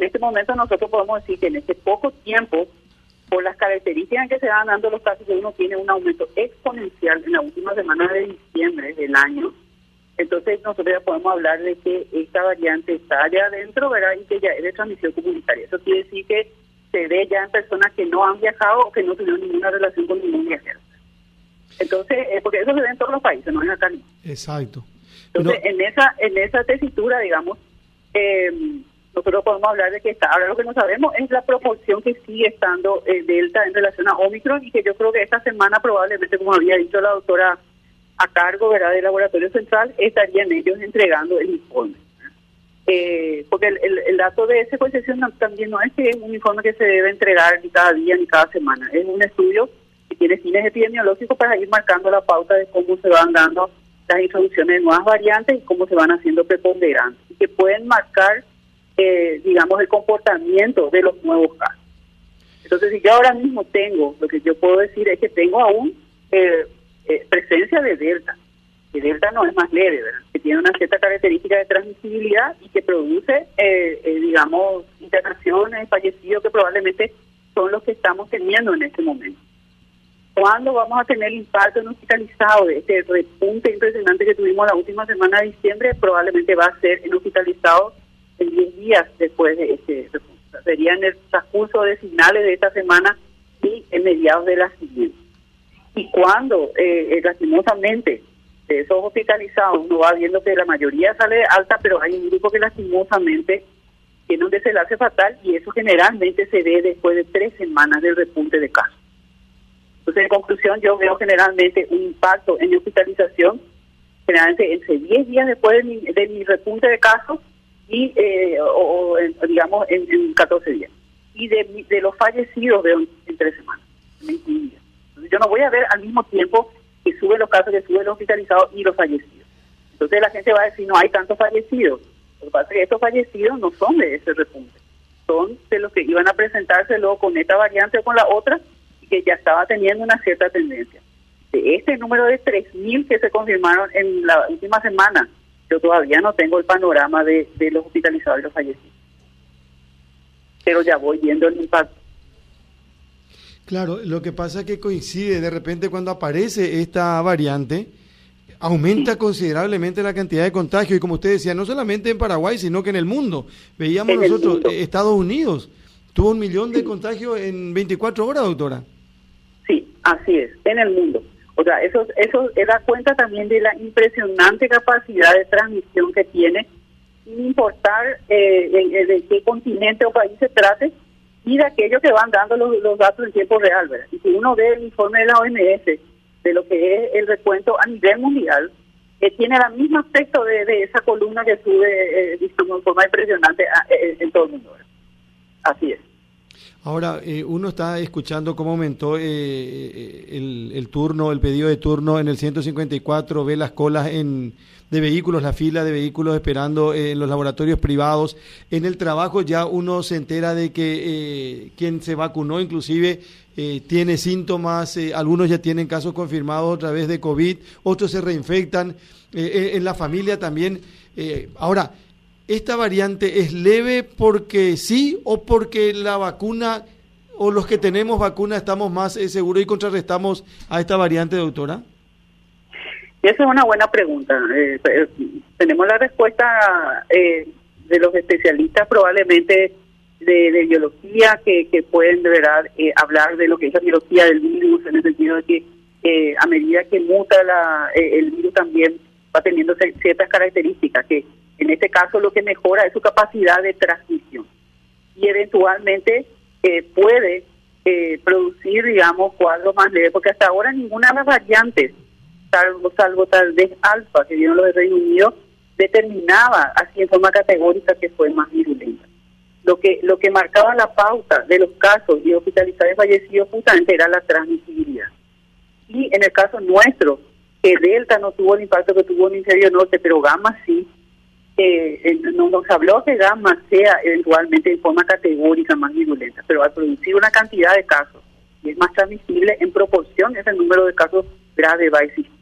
en este momento nosotros podemos decir que en este poco tiempo, por las características que se van dando los casos, uno tiene un aumento exponencial en la última semana de diciembre del año. Entonces nosotros ya podemos hablar de que esta variante está allá adentro, ¿verdad? Y que ya es de transmisión comunitaria. Eso quiere decir que se ve ya en personas que no han viajado o que no tuvieron ninguna relación con ningún viajero. Entonces, eh, porque eso se ve en todos los países, no es acá. Exacto. Entonces, en esa en esa tesitura, digamos, eh, nosotros podemos hablar de que está. Ahora lo que no sabemos es la proporción que sigue estando eh, Delta en relación a Omicron y que yo creo que esta semana probablemente, como había dicho la doctora a cargo ¿verdad? del Laboratorio Central, estarían ellos entregando el informe. Eh, porque el, dato de secuenciación también no es que es un informe que se debe entregar ni cada día ni cada semana, es un estudio que tiene fines epidemiológicos para ir marcando la pauta de cómo se van dando las introducciones de nuevas variantes y cómo se van haciendo preponderantes, y que pueden marcar eh, digamos, el comportamiento de los nuevos casos. Entonces, si yo ahora mismo tengo, lo que yo puedo decir es que tengo aún eh, eh, presencia de Delta, que Delta no es más leve, ¿verdad? que tiene una cierta característica de transmisibilidad y que produce, digamos, internaciones, fallecidos, que probablemente son los que estamos teniendo en este momento. ¿Cuándo vamos a tener el impacto en hospitalizado de este repunte impresionante que tuvimos la última semana de diciembre? Probablemente va a ser en hospitalizados en 10 días después de este Sería en el transcurso de finales de esta semana y en mediados de la siguiente. Y cuando, eh, eh, lastimosamente, de esos hospitalizados, uno va viendo que la mayoría sale alta, pero hay un grupo que lastimosamente tiene un desenlace fatal y eso generalmente se ve después de tres semanas del repunte de casos. Entonces, en conclusión, yo veo generalmente un impacto en mi hospitalización, generalmente entre 10 días después de de mi repunte de casos y eh, o, digamos en, 14 días. Y de, de los fallecidos veo en, tres semanas, yo no voy a ver al mismo tiempo que suben los casos, que suben los hospitalizados y los fallecidos. Entonces la gente va a decir, no hay tantos fallecidos. Lo que pasa es que estos fallecidos no son de ese repunte, son de los que iban a presentarse luego con esta variante o con la otra y que ya estaba teniendo una cierta tendencia. De este número de 3.000 que se confirmaron en la última semana, yo todavía no tengo el panorama de, los hospitalizados y los fallecidos. Pero ya voy viendo el impacto. Claro, lo que pasa es que coincide de repente cuando aparece esta variante, aumenta considerablemente la cantidad de contagios y como usted decía, no solamente en Paraguay, sino que en el mundo. Veíamos nosotros, eh, Estados Unidos tuvo un millón de contagios en 24 horas, doctora. Sí, así es, en el mundo. O sea, eso, eso da cuenta también de la impresionante capacidad de transmisión que tiene, sin importar eh, de, qué continente o país se trate, y de aquellos que van dando los, datos en tiempo real. ¿verdad? Y si uno ve el informe de la OMS de lo que es el recuento a nivel mundial, que tiene el mismo aspecto de, esa columna que sube eh, de forma impresionante eh, en todo el mundo. Así es. Ahora, eh, uno está escuchando cómo aumentó eh, eh, el, turno, el pedido de turno en el 154, ve las colas en, de vehículos, la fila de vehículos esperando en los laboratorios privados. En el trabajo ya uno se entera de que quien se vacunó inclusive tiene síntomas, algunos ya tienen casos confirmados a través de COVID, otros se reinfectan, en la familia también. ahora, ¿esta variante es leve porque sí o porque la vacuna o los que tenemos vacuna estamos más eh, seguros y contrarrestamos a esta variante, doctora? Esa es una buena pregunta. Eh, eh, tenemos la respuesta de los especialistas probablemente de, biología que, pueden de verdad hablar de lo que es la biología del virus en el sentido de que a medida que muta la, el virus también va teniendo ciertas características que en este caso lo que mejora es su capacidad de transmisión y eventualmente eh, puede eh, producir, digamos, cuadros más leves, porque hasta ahora ninguna de las variantes, salvo, tal vez alfa, que vieron los de Reino Unido, determinaba así en forma categórica que fue más virulenta. Lo que, lo que marcaba la pauta de los casos y hospitalizados fallecidos justamente era la transmisibilidad. Y en el caso nuestro, que Delta no tuvo el impacto que tuvo en el interior norte, pero Gamma sí, eh, no nos habló que gamma sea eventualmente en forma categórica más virulenta, pero al producir una cantidad de casos y es más transmisible en proporción ese número de casos graves va a existir.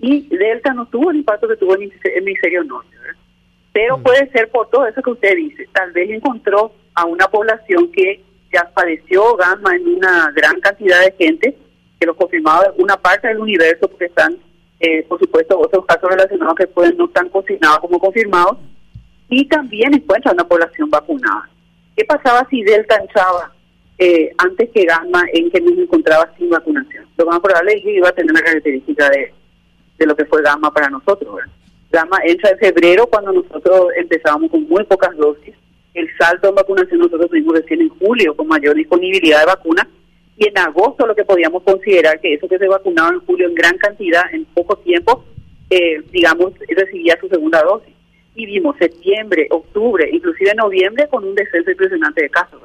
Y Delta no tuvo el impacto que tuvo en el hemisferio norte. Pero mm. puede ser por todo eso que usted dice. Tal vez encontró a una población que ya padeció gamma en una gran cantidad de gente, que lo confirmaba una parte del universo, porque están, eh, por supuesto, otros casos relacionados que pueden no están confirmados como confirmados, y también encuentra una población vacunada. ¿Qué pasaba si Delta entraba eh, antes que Gamma en que nos encontraba sin vacunación? Lo más probable es que iba a tener una característica de, de lo que fue Gamma para nosotros. Gamma entra en febrero cuando nosotros empezábamos con muy pocas dosis. El salto en vacunación nosotros tuvimos recién en julio con mayor disponibilidad de vacunas y en agosto lo que podíamos considerar que eso que se vacunaba en julio en gran cantidad, en poco tiempo, eh, digamos, recibía su segunda dosis y vimos septiembre, octubre, inclusive noviembre con un descenso impresionante de casos.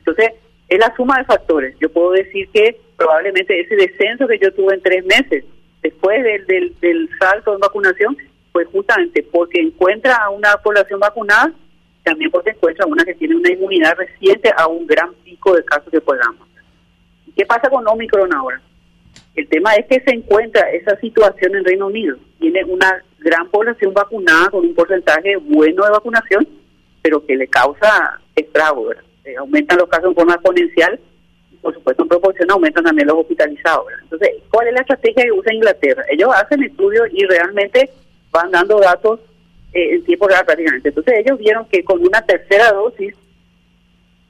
Entonces, es la suma de factores. Yo puedo decir que probablemente ese descenso que yo tuve en tres meses después del, del, salto en vacunación fue justamente porque encuentra a una población vacunada, también porque encuentra a una que tiene una inmunidad reciente a un gran pico de casos que podamos. ¿Qué pasa con Omicron ahora? El tema es que se encuentra esa situación en Reino Unido. Tiene una gran población vacunada con un porcentaje bueno de vacunación, pero que le causa estrago, eh, aumentan los casos en forma exponencial y por supuesto en proporción aumentan también los hospitalizados. Entonces, ¿cuál es la estrategia que usa Inglaterra? Ellos hacen estudios y realmente van dando datos eh, en tiempo real prácticamente. Entonces ellos vieron que con una tercera dosis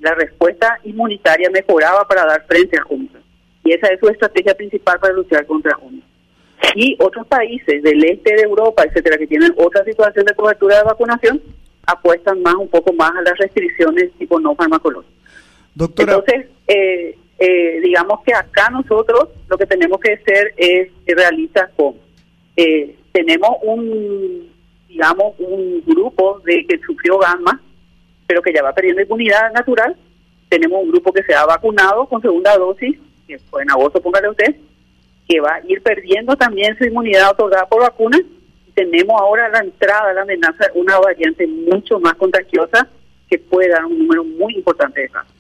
la respuesta inmunitaria mejoraba para dar frente a Omicron. Y esa es su estrategia principal para luchar contra Omicron y otros países del este de Europa, etcétera, que tienen otra situación de cobertura de vacunación, apuestan más un poco más a las restricciones tipo no farmacológicas. Doctora. Entonces, eh, eh, digamos que acá nosotros lo que tenemos que hacer es realistas con eh, tenemos un digamos un grupo de que sufrió gamma pero que ya va perdiendo inmunidad natural tenemos un grupo que se ha vacunado con segunda dosis que fue en agosto póngale usted que va a ir perdiendo también su inmunidad otorgada por vacunas. Tenemos ahora la entrada, la amenaza una variante mucho más contagiosa que puede dar un número muy importante de casos.